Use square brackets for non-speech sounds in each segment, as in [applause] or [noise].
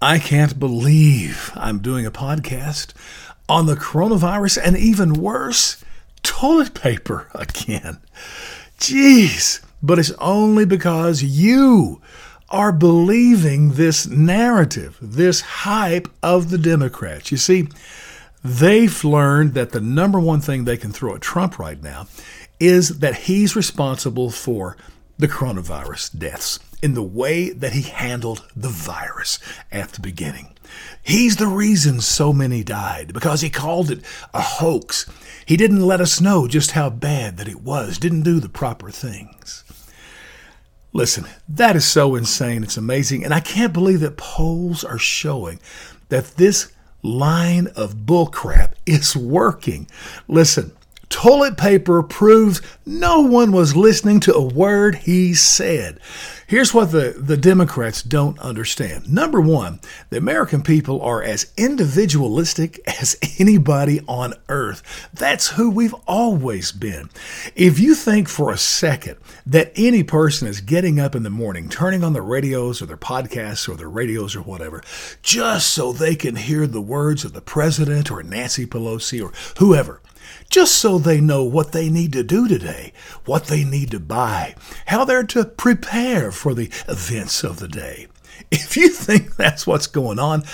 I can't believe I'm doing a podcast on the coronavirus and even worse, toilet paper [laughs] again. Jeez, but it's only because you are believing this narrative, this hype of the Democrats. You see, they've learned that the number one thing they can throw at Trump right now is that he's responsible for the coronavirus deaths in the way that he handled the virus at the beginning. He's the reason so many died because he called it a hoax. He didn't let us know just how bad that it was, didn't do the proper things. Listen, that is so insane. It's amazing. And I can't believe that polls are showing that this line of bullcrap is working. Listen, toilet paper proves no one was listening to a word he said. Here's what the, the Democrats don't understand. Number one, the American people are as individualistic as [laughs] anybody on earth. That's who we've always been. If you think for a second that any person is getting up in the morning, turning on the radios or their podcasts or their radios or whatever, just so they can hear the words of the president or Nancy Pelosi or whoever, just so they know what they need to do today, what they need to buy, how they're to prepare for the events of the day. If you think that's what's going on,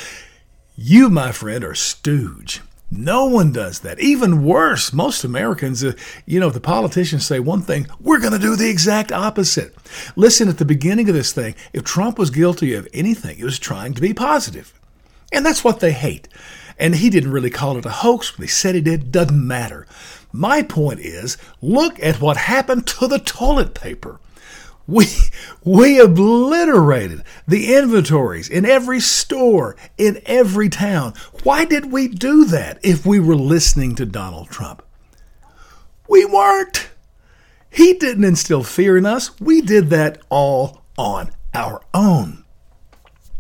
you, my friend, are stooge. No one does that. Even worse, most Americans, uh, you know, if the politicians say one thing, we're going to do the exact opposite. Listen, at the beginning of this thing, if Trump was guilty of anything, it was trying to be positive. And that's what they hate. And he didn't really call it a hoax, he said he did. Doesn't matter. My point is look at what happened to the toilet paper. We, [laughs] we obliterated the inventories in every store, in every town. Why did we do that if we were listening to Donald Trump? We weren't. He didn't instill fear in us. We did that all on our own.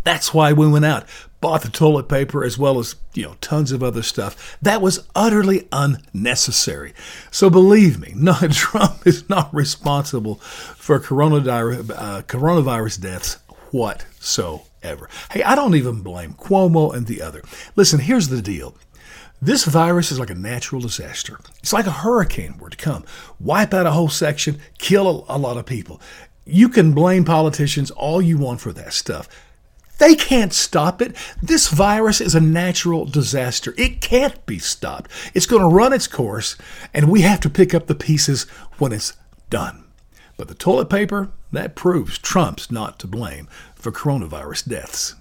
That's why we went out, bought the toilet paper as well as, you know, tons of other stuff. That was utterly unnecessary. So believe me, [laughs] no, Trump is not responsible for coronavirus, uh, coronavirus deaths whatsoever. Hey, I don't even blame Cuomo and the other. Listen, here's the deal. This virus is like a natural disaster. It's like a hurricane were to come, wipe out a whole section, kill a lot of people. You can blame politicians all you want for that stuff. They can't stop it. This virus is a natural disaster. It can't be stopped. It's going to run its course, and we have to pick up the pieces when it's done. But the toilet paper, that proves Trump's not to blame for coronavirus deaths.